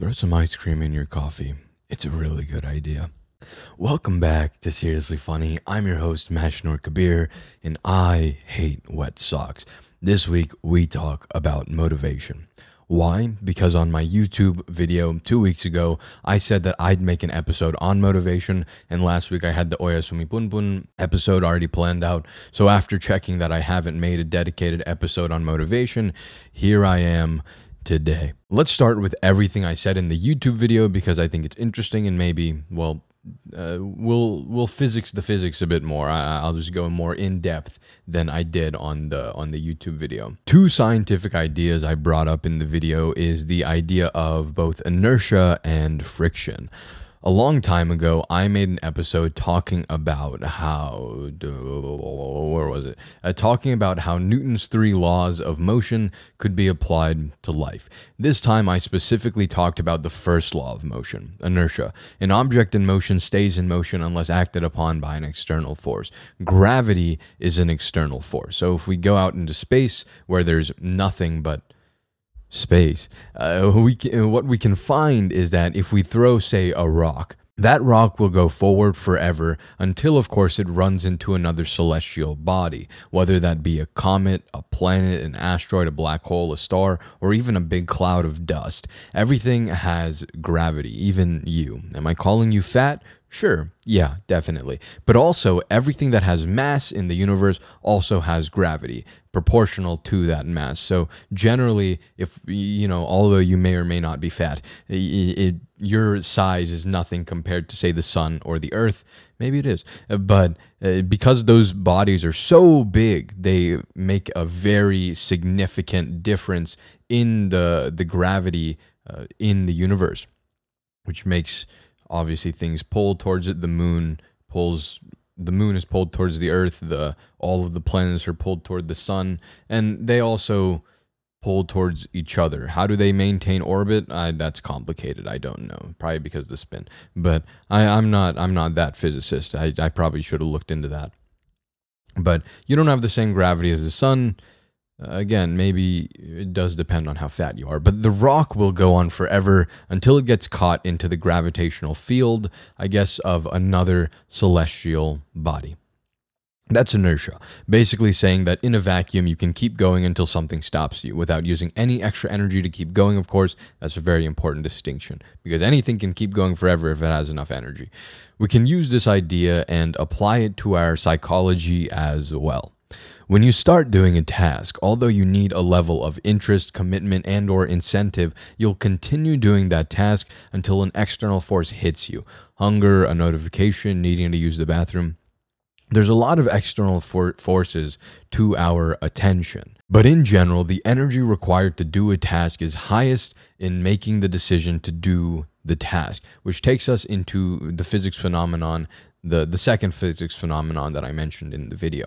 Throw some ice cream in your coffee. It's a really good idea. Welcome back to Seriously Funny. I'm your host, Mashnur Kabir, and I hate wet socks. This week, we talk about motivation. Why? Because on my YouTube video two weeks ago, I said that I'd make an episode on motivation, and last week I had the Oyasumi Punpun episode already planned out. So after checking that I haven't made a dedicated episode on motivation, here I am today. Let's start with everything I said in the YouTube video because I think it's interesting and maybe, well, uh, we'll we'll physics the physics a bit more. I, will just go more in depth than I did on the on the YouTube video. Two scientific ideas I brought up in the video is the idea of both inertia and friction a long time ago, I made an episode talking about how, where was it? Uh, talking about how Newton's three laws of motion could be applied to life. This time, I specifically talked about the first law of motion, inertia. An object in motion stays in motion unless acted upon by an external force. Gravity is an external force. So if we go out into space where there's nothing but space, uh, we can, what we can find is that if we throw, say, a rock, that rock will go forward forever until, of course, it runs into another celestial body, whether that be a comet, a planet, an asteroid, a black hole, a star, or even a big cloud of dust. Everything has gravity, even you. Am I calling you fat? Sure, yeah, definitely. But also, everything that has mass in the universe also has gravity proportional to that mass. So, generally, if you know, although you may or may not be fat, it, it, your size is nothing compared to, say, the sun or the earth. Maybe it is. Uh, but uh, because those bodies are so big, they make a very significant difference in the, the gravity uh, in the universe, which makes obviously things pull towards it. The moon pulls the moon is pulled towards the earth. The all of the planets are pulled toward the sun. And they also pull towards each other. How do they maintain orbit? I, that's complicated. I don't know. Probably because of the spin. But I, i'm not i'm not that physicist. I, I probably should have looked into that. But you don't have the same gravity as the sun Again, maybe it does depend on how fat you are, but the rock will go on forever until it gets caught into the gravitational field, I guess, of another celestial body. That's inertia, basically saying that in a vacuum you can keep going until something stops you without using any extra energy to keep going, of course. That's a very important distinction because anything can keep going forever if it has enough energy. We can use this idea and apply it to our psychology as well. When you start doing a task, although you need a level of interest, commitment, and or incentive, you'll continue doing that task until an external force hits you. Hunger, a notification, needing to use the bathroom. There's a lot of external for- forces to our attention. But in general, the energy required to do a task is highest in making the decision to do the task, which takes us into the physics phenomenon the, the second physics phenomenon that I mentioned in the video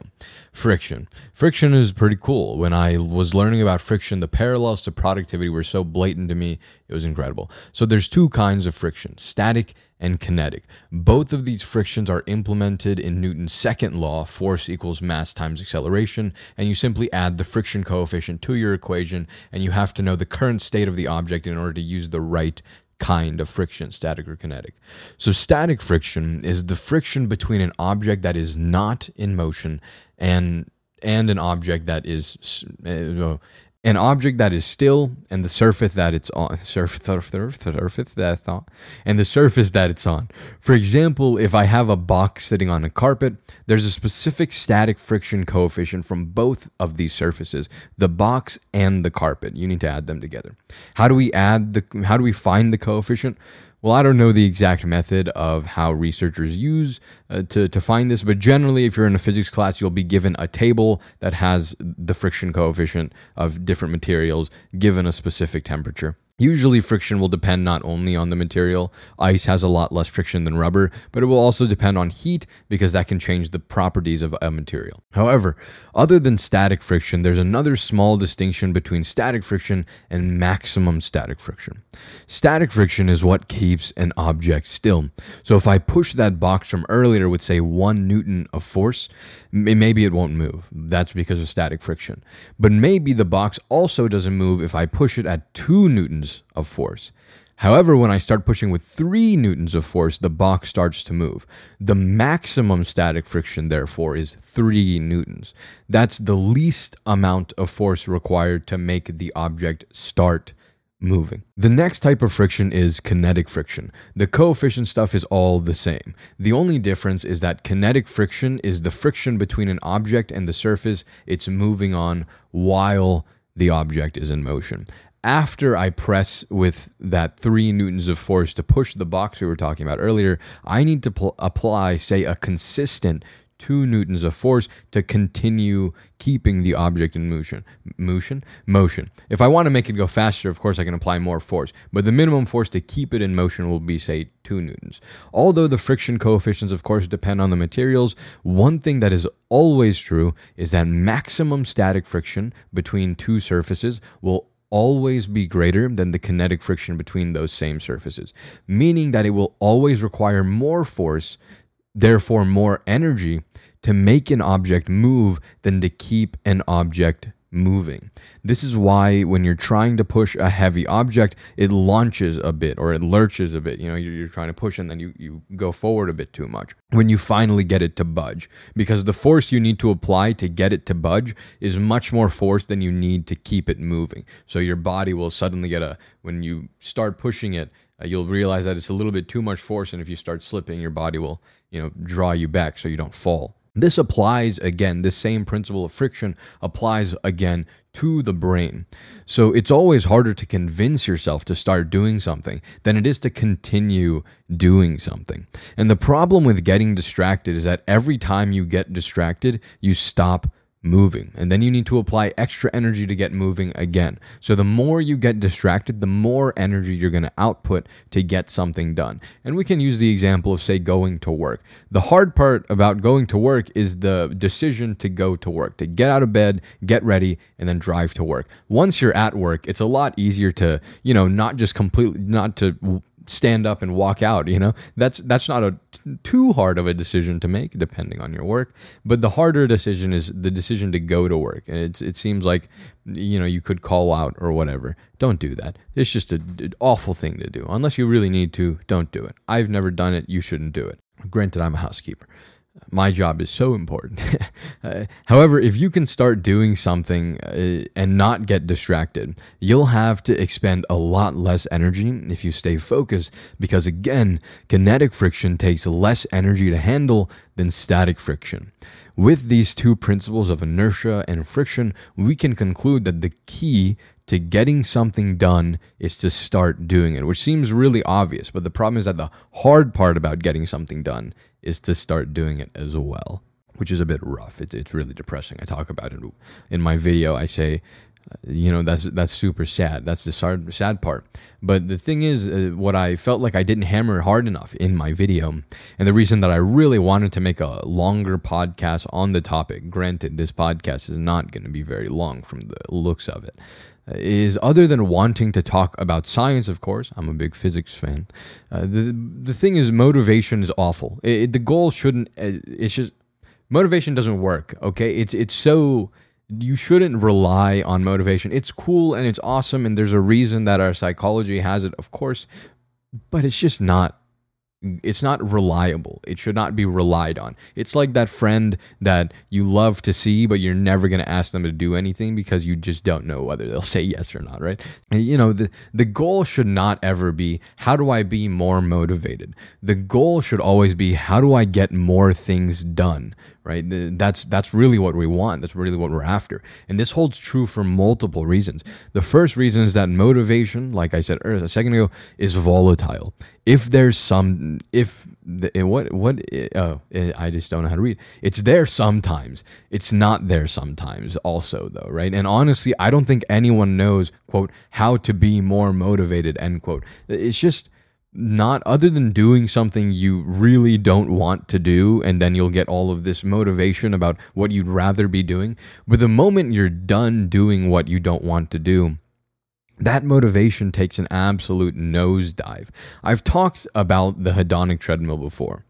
friction. Friction is pretty cool. When I was learning about friction, the parallels to productivity were so blatant to me, it was incredible. So there's two kinds of friction static and kinetic. Both of these frictions are implemented in Newton's second law force equals mass times acceleration, and you simply add the friction coefficient to your equation, and you have to know the current state of the object in order to use the right kind of friction, static or kinetic. So, static friction is the friction between an object that is not in motion and and an object that is uh, an object that is still and the surface that it's on surface, surface that thought and the surface that it's on. For example if i have a box sitting on a carpet there's a specific static friction coefficient from both of these surfaces the box and the carpet. You need to add them together. How do we add the how do we find the coefficient well, I don't know the exact method of how researchers use uh, to, to find this, but generally, if you're in a physics class, you'll be given a table that has the friction coefficient of different materials given a specific temperature. Usually, friction will depend not only on the material. Ice has a lot less friction than rubber, but it will also depend on heat because that can change the properties of a material. However, other than static friction, there's another small distinction between static friction and maximum static friction. Static friction is what keeps an object still. So, if I push that box from earlier with, say, one newton of force, maybe it won't move. That's because of static friction. But maybe the box also doesn't move if I push it at two newtons of force. However, when I start pushing with three newtons of force, the box starts to move. The maximum static friction, therefore, is three newtons. That's the least amount of force required to make the object start moving. The next type of friction is kinetic friction. The coefficient stuff is all the same. The only difference is that kinetic friction is the friction between an object and the surface it's moving on while the object is in motion. After I press with that three newtons of force to push the box we were talking about earlier, I need to pl- apply, say, a consistent two newtons of force to continue keeping the object in motion. Motion? Motion. If I want to make it go faster, of course, I can apply more force, but the minimum force to keep it in motion will be, say, two newtons. Although the friction coefficients, of course, depend on the materials, one thing that is always true is that maximum static friction between two surfaces will always be greater than the kinetic friction between those same surfaces, meaning that it will always require more force therefore more energy to make an object move than to keep an object moving. This is why when you're trying to push a heavy object, it launches a bit or it lurches a bit. You know, you're, you're, trying to push and then you, you go forward a bit too much when you finally get it to budge. Because the force you need to apply to get it to budge is much more force than you need to keep it moving. So your body will suddenly get a, when you start pushing it, uh, you'll realize that it's a little bit too much force. And if you start slipping, your body will, you know, draw you back so you don't fall. This applies again, this same principle of friction applies again to the brain. So it's always harder to convince yourself to start doing something than it is to continue doing something. And the problem with getting distracted is that every time you get distracted, you stop moving. And then you need to apply extra energy to get moving again. So the more you get distracted, the more energy you're going to output to get something done. And we can use the example of, say, going to work. The hard part about going to work is the decision to go to work, to get out of bed, get ready, and then drive to work. Once you're at work, it's a lot easier to, you know, not just completely, not to stand up and walk out you know? That's that's not a too hard of a decision to make depending on your work. But the harder decision is the decision to go to work. And it's, it seems like you know you could call out or whatever. Don't do that. It's just an awful thing to do. Unless you really need to don't do it. I've never done it. You shouldn't do it. Granted i'm a housekeeper my job is so important. uh, however, if you can start doing something uh, and not get distracted, you'll have to expend a lot less energy if you stay focused because, again, kinetic friction takes less energy to handle than static friction. With these two principles of inertia and friction, we can conclude that the key to getting something done is to start doing it, which seems really obvious. But the problem is that the hard part about getting something done is to start doing it as well, which is a bit rough. It's, it's really depressing. I talk about it in my video. I say, you know, that's that's super sad. That's the sad, sad part. But the thing is, uh, what I felt like I didn't hammer hard enough in my video, and the reason that I really wanted to make a longer podcast on the topic. Granted, this podcast is not going to be very long from the looks of it is other than wanting to talk about science, of course, I'm a big physics fan. Uh, the the thing is, motivation is awful. It, it, the goal shouldn't. Uh, it's just motivation doesn't work. Okay, it's it's so you shouldn't rely on motivation. It's cool and it's awesome, and there's a reason that our psychology has it, of course, but it's just not it's not reliable. It should not be relied on. It's like that friend that you love to see, but you're never going to ask them to do anything because you just don't know whether they'll say yes or not, right? And, you know, the, the goal should not ever be how do I be more motivated? The goal should always be how do I get more things done, right? That's that's really what we want. That's really what we're after. And this holds true for multiple reasons. The first reason is that motivation, like I said a second ago, is volatile. If there's some, if the, eh, what what eh, oh, eh, I just don't know how to read. It's there sometimes. It's not there sometimes. Also, though, right? And honestly, I don't think anyone knows quote how to be more motivated. End quote. It's just not other than doing something you really don't want to do and then you'll get all of this motivation about what you'd rather be doing. But the moment you're done doing what you don't want to do that motivation takes an absolute nosedive. I've talked about the hedonic treadmill before.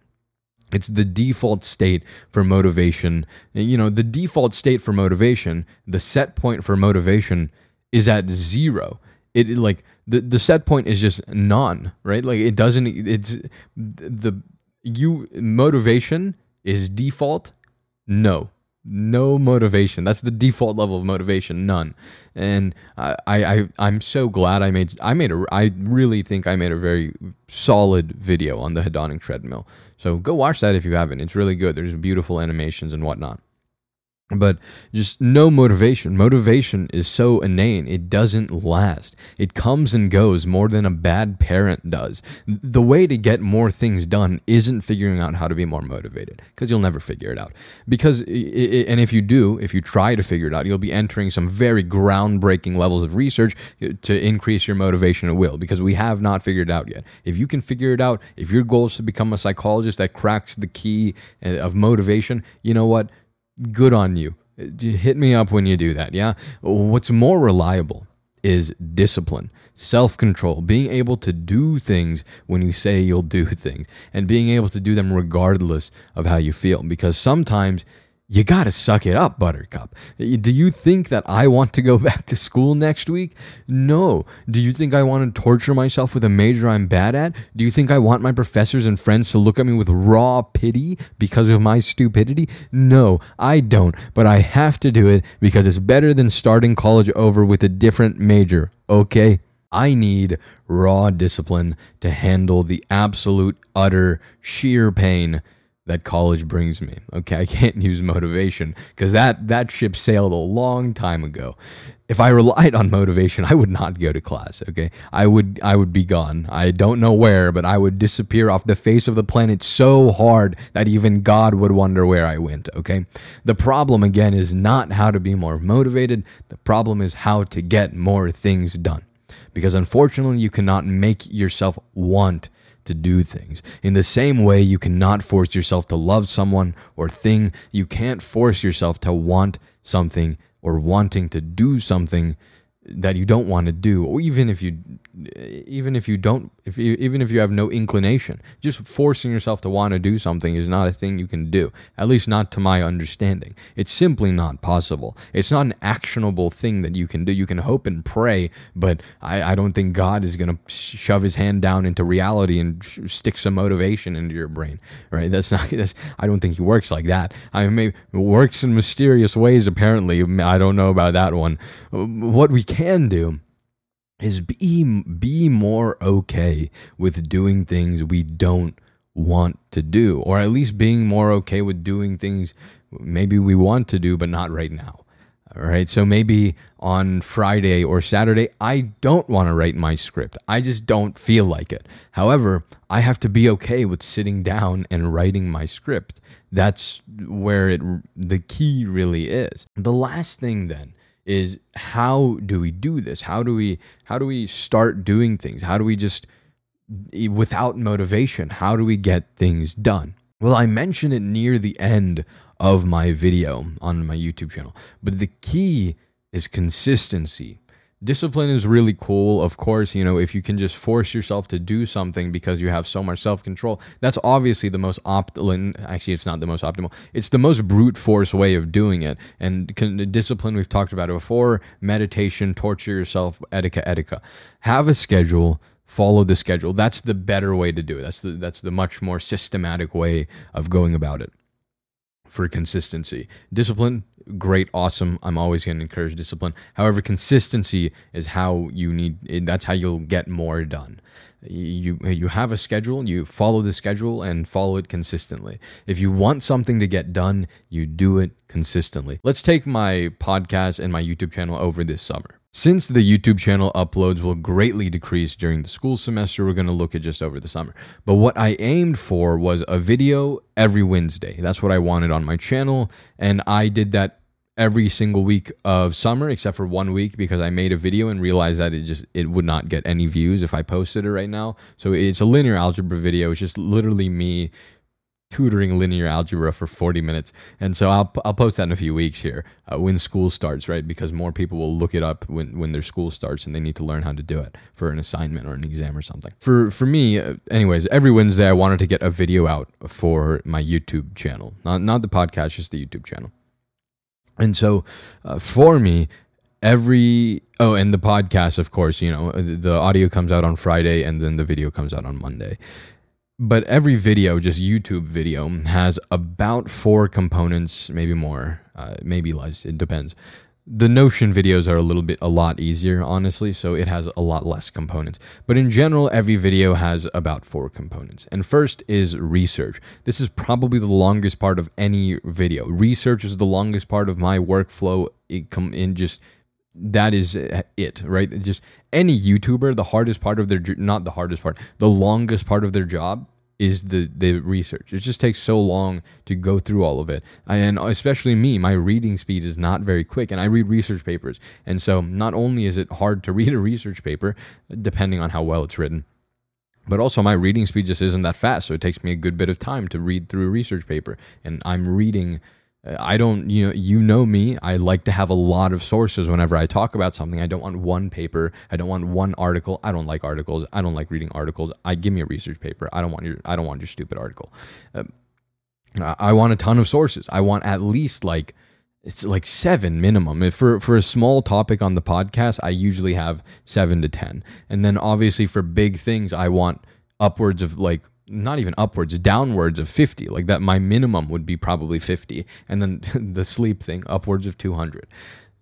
It's the default state for motivation. You know the default state for motivation the set point for motivation is at zero it like the the set point is just none, right? Like it doesn't. It's the you motivation is default. No, no motivation. That's the default level of motivation, none. And I, I, I'm so glad I made. I made a. I really think I made a very solid video on the hedonic treadmill. So go watch that if you haven't. It's really good. There's beautiful animations and whatnot but just no motivation. Motivation is so inane, it doesn't last. It comes and goes more than a bad parent does. The way to get more things done isn't figuring out how to be more motivated, because you'll never figure it out. Because, and if you do, if you try to figure it out, you'll be entering some very groundbreaking levels of research to increase your motivation at will, because we have not figured it out yet. If you can figure it out, if your goal is to become a psychologist that cracks the key uh, of motivation, you know what? Good on you. Hit me up when you do that. Yeah. What's more reliable is discipline, self control, being able to do things when you say you'll do things, and being able to do them regardless of how you feel. Because sometimes you got to suck it up, Buttercup. Do you think that I want to go back to school next week? No. Do you think I want to torture myself with a major I'm bad at? Do you think I want my professors and friends to look at me with raw pity because of my stupidity? No, I don't. But I have to do it because it's better than starting college over with a different major, okay? I need raw discipline to handle the absolute, utter, sheer pain that college brings me. Okay, I can't use motivation because that that ship sailed a long time ago. If I relied on motivation, I would not go to class, okay? I would I would be gone. I don't know where, but I would disappear off the face of the planet so hard that even God would wonder where I went, okay? The problem again is not how to be more motivated. The problem is how to get more things done. Because unfortunately, you cannot make yourself want to do things. In the same way, you cannot force yourself to love someone or thing. You can't force yourself to want something or wanting to do something that you don't want to do or even if you even if you don't if you, even if you have no inclination just forcing yourself to want to do something is not a thing you can do at least not to my understanding. It's simply not possible. It's not an actionable thing that you can do. You can hope and pray but i, I don't think god is going to shove his hand down into reality and sh- stick some motivation into your brain right? That's not that's i don't think he works like that. I mean works in mysterious ways apparently. I don't know about that one. What we can do is be be more okay with doing things we don't want to do or at least being more okay with doing things maybe we want to do but not right now. All right so maybe on friday or saturday i don't want to write my script. I just don't feel like it. However i have to be okay with sitting down and writing my script. That's where it the key really is. The last thing then is how do we do this? How do we how do we start doing things? How do we just without motivation, how do we get things done? Well, I mentioned it near the end of my video on my YouTube channel, but the key is consistency discipline is really cool of course you know if you can just force yourself to do something because you have so much self-control that's obviously the most optimal actually it's not the most optimal it's the most brute force way of doing it and discipline we've talked about it before meditation torture yourself etika etika have a schedule follow the schedule that's the better way to do it that's the that's the much more systematic way of going about it for consistency. Discipline great, awesome. I'm always going to encourage discipline. However, consistency is how you need. That's how you'll get more done. You you have a schedule. You follow the schedule and follow it consistently. If you want something to get done, you do it consistently. Let's take my podcast and my YouTube channel over this summer. Since the YouTube channel uploads will greatly decrease during the school semester, we're going to look at just over the summer. But what I aimed for was a video every Wednesday. That's what I wanted on my channel. And I did that every single week of summer except for one week because I made a video and realized that it just it would not get any views if I posted it right now. So it's a linear algebra video. It's just literally me tutoring linear algebra for 40 minutes. And so I'll, I'll post that in a few weeks here uh, when school starts, right? Because more people will look it up when, when their school starts and they need to learn how to do it for an assignment or an exam or something. For, for me, uh, anyways, every Wednesday I wanted to get a video out for my YouTube channel, not, not the podcast, just the YouTube channel. And so uh, for me, every oh and the podcast of course you know the audio comes out on friday and then the video comes out on monday but every video just youtube video has about four components maybe more uh, maybe less it depends. The notion videos are a little bit a lot easier honestly so it has a lot less components. But in general every video has about four components. And first is research. This is probably the longest part of any video. Research is the longest part of my workflow. It come in just that is uh, it, right? Just any YouTuber, the hardest part of their not the hardest part, the longest part of their job is the the research. It just takes so long to go through all of it, and especially me, my reading speed is not very quick, and I read research papers, and so not only is it hard to read a research paper, depending on how well it's written. But also, my reading speed just isn't that fast, so it takes me a good bit of time to read through a research paper. And I'm reading I don't, you know, you know me. I like to have a lot of sources whenever I talk about something. I don't want one paper. I don't want one article. I don't like articles. I don't like reading articles. I give me a research paper. I don't want your. I don't want your stupid article. Uh, I want a ton of sources. I want at least like it's like seven minimum. For for a small topic on the podcast, I usually have seven to ten, and then obviously for big things, I want upwards of like not even upwards, downwards of 50. Like that, my minimum would be probably 50. And then the sleep thing, upwards of 200.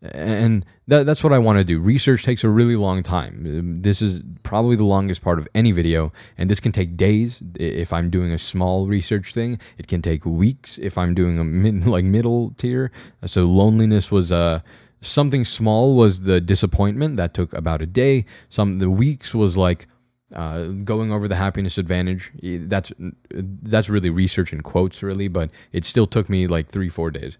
And that, that's what I want to do. Research takes a really long time. This is probably the longest part of any video. And this can take days if I'm doing a small research thing. It can take weeks if I'm doing a mid, like middle tier. So loneliness was uh, something small was the disappointment that took about a day. Some the weeks was like uh, going over the happiness advantage that's that's really research in quotes really but it still took me like three four days.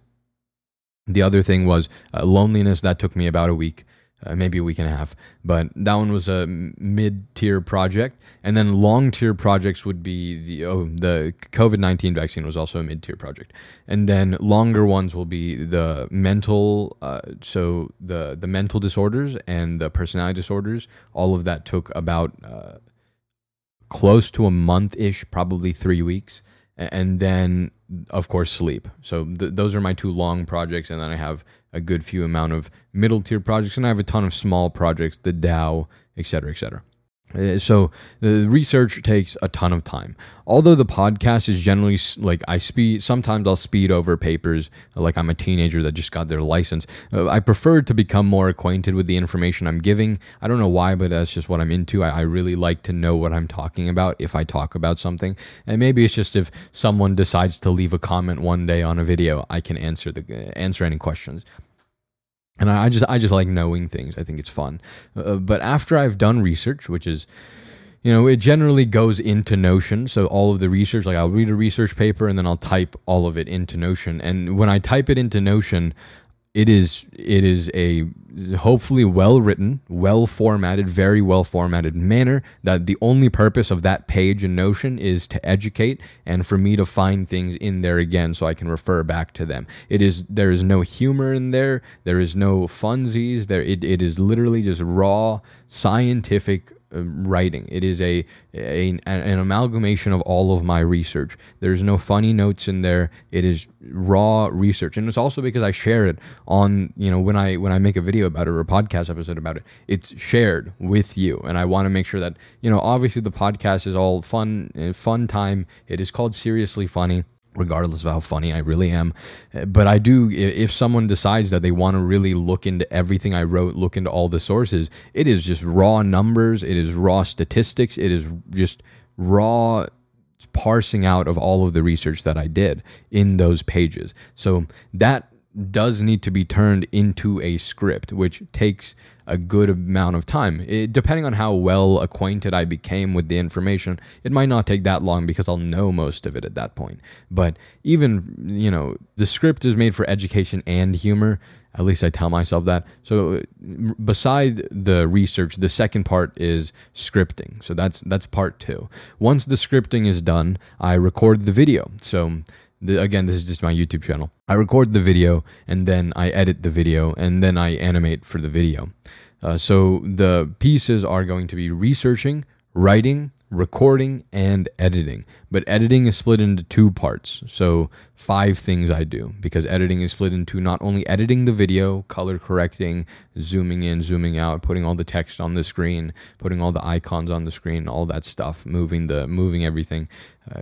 The other thing was uh, loneliness that took me about a week uh, maybe a week and a half. But that one was a mid tier project, and then long tier projects would be the oh the COVID nineteen vaccine was also a mid tier project, and then longer ones will be the mental uh, so the the mental disorders and the personality disorders. All of that took about uh, close to a month ish, probably three weeks, and then of course sleep. So th- those are my two long projects. And then i have a good few amount of middle tier projects and i have a ton of small projects the dao et cetera et cetera. uh, so the research takes a ton of time. Although the podcast is generally like I speed, sometimes I'll speed over papers like I'm a teenager that just got their license. Uh, I prefer to become more acquainted with the information I'm giving. I don't know why, but that's just what I'm into. I, I really like to know what I'm talking about if I talk about something. And maybe it's just if someone decides to leave a comment one day on a video, I can answer the answer any questions and I just I just like knowing things. I think it's fun. Uh, but after I've done research, which is you know, it generally goes into Notion. So all of the research, like I'll read a research paper and then I'll type all of it into Notion. And when I type it into Notion, it is it is a hopefully well written, well formatted, very well formatted manner that the only purpose of that page in Notion is to educate and for me to find things in there again so I can refer back to them. It is there is no humor in there, there is no funsies, there it, it is literally just raw scientific writing. It is a, a an amalgamation of all of my research. There's no funny notes in there. It is raw research, and it's also because I share it on you know when I when I make a video about it or a podcast episode about it. It's shared with you, and I want to make sure that you know. Obviously, the podcast is all fun, uh, fun time. It is called Seriously Funny regardless of how funny I really am. But I do, if someone decides that they want to really look into everything I wrote, look into all the sources, it is just raw numbers, it is raw statistics, it is just raw parsing out of all of the research that I did in those pages. So that does need to be turned into a script, which takes a good amount of time. It, depending on how well acquainted I became with the information, it might not take that long because I'll know most of it at that point. But even, you know, the script is made for education and humor. At least I tell myself that. So beside the research, the second part is scripting. So that's that's part 2. Once the scripting is done, I record the video. So the, again, this is just my YouTube channel. I record the video and then I edit the video and then I animate for the video. Uh, so the pieces are going to be researching, writing, recording and editing. But editing is split into two parts. So, five things I do because editing is split into not only editing the video, color correcting, zooming in, zooming out, putting all the text on the screen, putting all the icons on the screen, all that stuff, moving the moving everything, uh,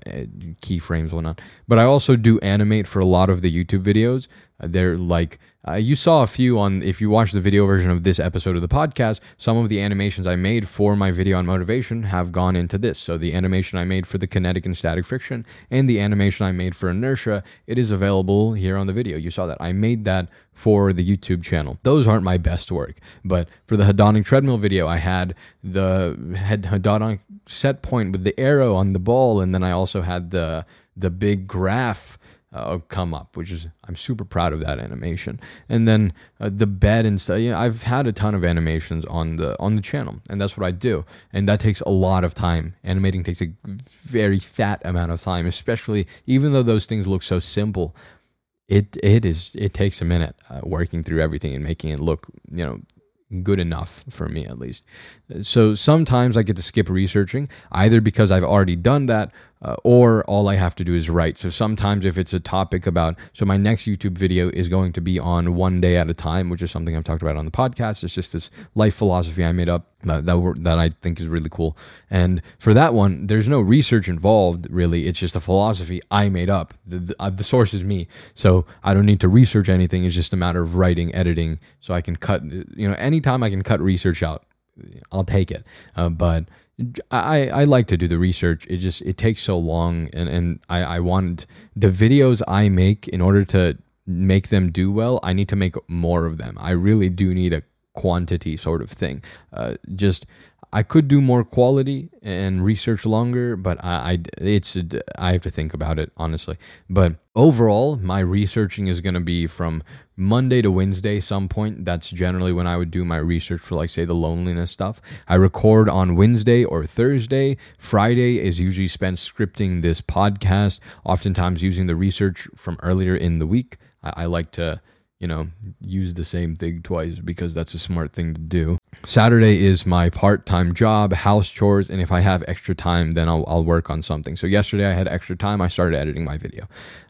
keyframes, whatnot. But I also do animate for a lot of the YouTube videos. They're like uh, you saw a few on if you watch the video version of this episode of the podcast. Some of the animations I made for my video on motivation have gone into this. So the animation I made for the kinetic and static friction and the animation I made for inertia, it is available here on the video. You saw that I made that for the YouTube channel. Those aren't my best work, but for the hedonic treadmill video, I had the hedonic set point with the arrow on the ball, and then I also had the the big graph uh, come up, which is I'm super proud of that animation. And then uh, the bed and stuff. You know, I've had a ton of animations on the on the channel, and that's what I do. And that takes a lot of time. Animating takes a very fat amount of time, especially even though those things look so simple. It it is it takes a minute uh, working through everything and making it look you know good enough for me at least. So sometimes I get to skip researching either because I've already done that uh, or all I have to do is write. So sometimes if it's a topic about, so my next YouTube video is going to be on one day at a time, which is something I've talked about on the podcast. It's just this life philosophy I made up that that, that I think is really cool. And for that one, there's no research involved really. It's just a philosophy I made up. The, the, uh, the source is me, so I don't need to research anything. It's just a matter of writing, editing, so I can cut. You know, anytime I can cut research out, I'll take it. Uh, but I, I like to do the research. It just it takes so long, and and I I want the videos I make in order to make them do well. I need to make more of them. I really do need a quantity sort of thing. Uh, just I could do more quality and research longer, but I, I it's I have to think about it honestly. But overall, my researching is going to be from Monday to Wednesday, some point. That's generally when I would do my research for, like, say, the loneliness stuff. I record on Wednesday or Thursday. Friday is usually spent scripting this podcast, oftentimes using the research from earlier in the week. I, I like to you know, use the same thing twice because that's a smart thing to do. Saturday is my part time job, house chores, and if I have extra time, then I'll, I'll work on something. So, yesterday I had extra time, I started editing my video.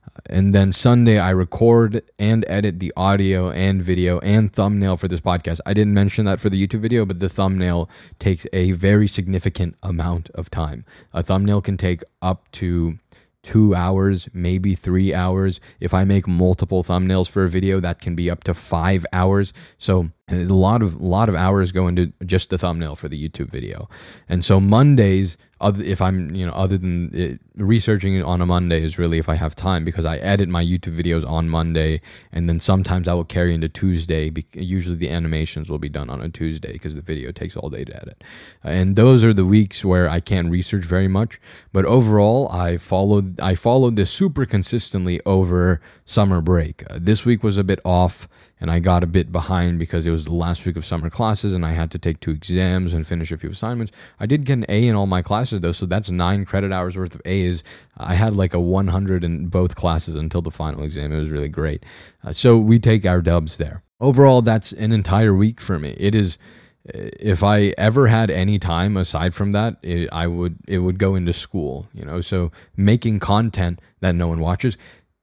Uh, and then Sunday, I record and edit the audio and video and thumbnail for this podcast. I didn't mention that for the YouTube video, but the thumbnail takes a very significant amount of time. A thumbnail can take up to two hours, maybe three hours. If I make multiple thumbnails for a video, that can be up to five hours. So a lot of a lot of hours go into just the thumbnail for the YouTube video. And so Mondays, if I'm you know other than it, researching on a Monday is really if I have time because I edit my YouTube videos on Monday, and then sometimes I will carry into Tuesday. Usually the animations will be done on a Tuesday because the video takes all day to edit. And those are the weeks where I can't research very much. But overall, I followed I followed this super consistently over summer break. Uh, this week was a bit off and I got a bit behind because it was the last week of summer classes and I had to take two exams and finish a few assignments. I did get an A in all my classes though, so that's nine credit hours worth of A's. I had like a 100 in both classes until the final exam. It was really great. Uh, so we take our dubs there. Overall, that's an entire week for me. It is if I ever had any time aside from that, it, I would it would go into school, you know. So making content that no one watches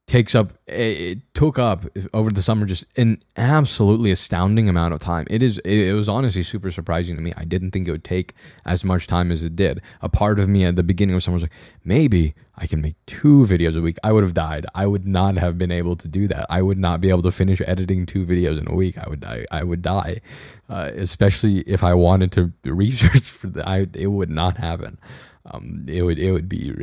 takes up it took up over the summer just an absolutely astounding amount of time. It is it was honestly super surprising to me. I didn't think it would take as much time as it did. A part of me at the beginning of summer was like maybe i can make two videos a week. I would have died. I would not have been able to do that. I would not be able to finish editing two videos in a week. I would die i would die uh, especially if i wanted to research for that it would not happen um, it would it would be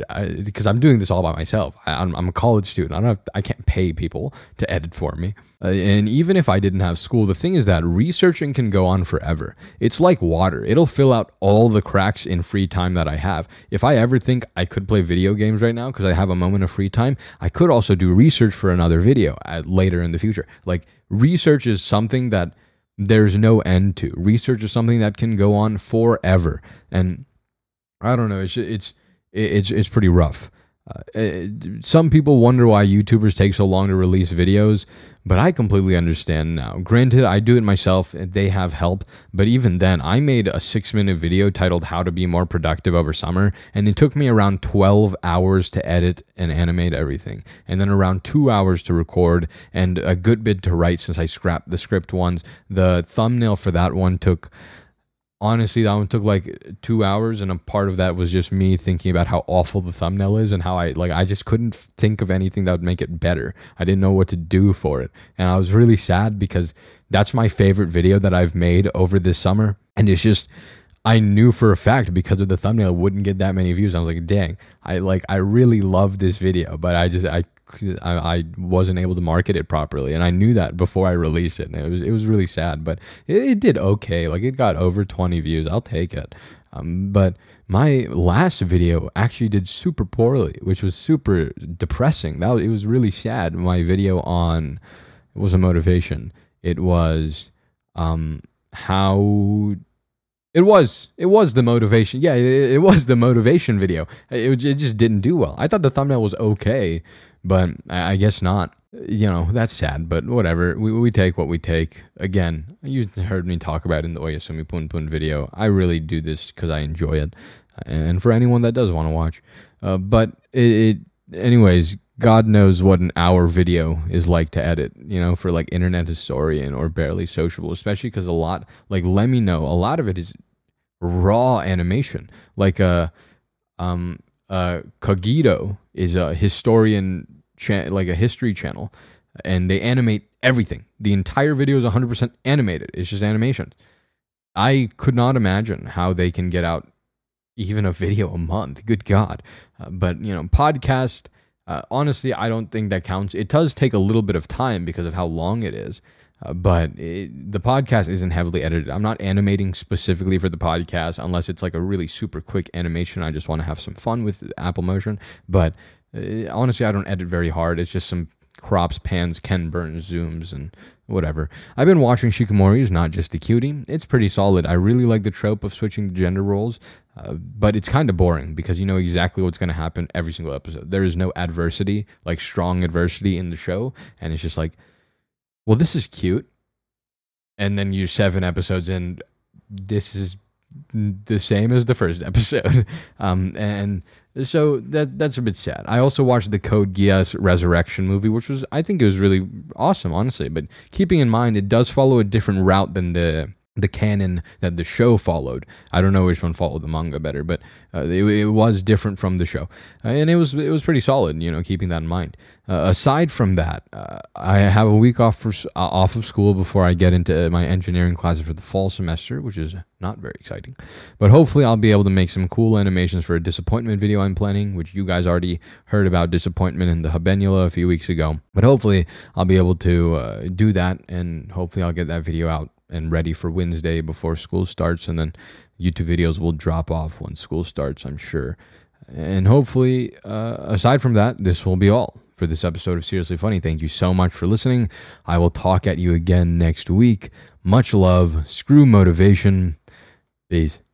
because I'm doing this all by myself. I, am I'm a college student. I don't have, I can't pay people to edit for me. Uh, and even if I didn't have school, the thing is that researching can go on forever. It's like water; it'll fill out all the cracks in free time that I have. If I ever think I could play video games right now because I have a moment of free time, I could also do research for another video at, later in the future. Like research is something that there's no end to. Research is something that can go on forever, and I don't know. It's it's it's it's pretty rough. Uh, uh, some people wonder why YouTubers take so long to release videos, but I completely understand now. Granted, I do it myself, they have help, but even then, I made a six minute video titled How to Be More Productive Over Summer, and it took me around 12 hours to edit and animate everything, and then around two hours to record, and a good bit to write since I scrapped the script ones. The thumbnail for that one took honestly that one took like two hours and a part of that was just me thinking about how awful the thumbnail is and how i like i just couldn't think of anything that would make it better. I didn't know what to do for it. And i was really sad because that's my favorite video that i've made over this summer. And it's just i knew for a fact because of the thumbnail it wouldn't get that many views. I was like dang i like i really love this video but i just i I, I wasn't able to market it properly, and I knew that before I released it. And it was it was really sad, but it, it did okay. Like it got over 20 views. I'll take it. Um, but my last video actually did super poorly, which was super depressing. That was, it was really sad. My video on it was a motivation. It was um, how it was. It was the motivation. Yeah, it, it was the motivation video. It, it, just didn't do well. I thought the thumbnail was okay, but I, I guess not. You know, that's sad, but whatever. We, we take what we take. Again, you heard me talk about in the Oyasumi Pun Pun video. I really do this because I enjoy it. And for anyone that does want to watch. Uh, but it, it, anyways, God knows what an hour video is like to edit, you know, for like Internet Historian or Barely Sociable, especially because a lot, like, let me know, a lot of it is raw animation. Like, uh, um, uh, Cogito is a historian cha- like a history channel, and they animate everything. The entire video is 100% animated. It's just animation. I could not imagine how they can get out even a video a month. Good God. Uh, but, you know, podcast, uh, honestly, I don't think that counts. It does take a little bit of time because of how long it is. Uh, but it, the podcast isn't heavily edited. I'm not animating specifically for the podcast unless it's like a really super quick animation. I just want to have some fun with Apple Motion. But uh, honestly, I don't edit very hard. It's just some crops, pans, Ken Burns, zooms, and whatever. I've been watching Shikimori is not just a cutie. It's pretty solid. I really like the trope of switching gender roles, uh, but it's kind of boring because you know exactly what's going to happen every single episode. There is no adversity, like strong adversity in the show, and it's just like, well, this is cute. And then you're seven episodes in, this is the same as the first episode. Um, and so that that's a bit sad. I also watched the Code Geass Resurrection movie, which was I think it was really awesome, honestly. But keeping in mind, it does follow a different route than the the canon that the show followed. I don't know which one followed the manga better, but uh, it, it, was different from the show, uh, and it was it was pretty solid. You know, keeping that in mind. Uh, aside from that, uh, I have a week off for, uh, off of school before I get into my engineering classes for the fall semester, which is not very exciting. But hopefully, I'll be able to make some cool animations for a disappointment video I'm planning, which you guys already heard about disappointment in the Habenula a few weeks ago. But hopefully, I'll be able to uh, do that, and hopefully, I'll get that video out and ready for Wednesday before school starts, and then YouTube videos will drop off when school starts, I'm sure. And hopefully, uh, aside from that, this will be all for this episode of Seriously Funny. Thank you so much for listening. I will talk at you again next week. Much love. Screw motivation. Peace.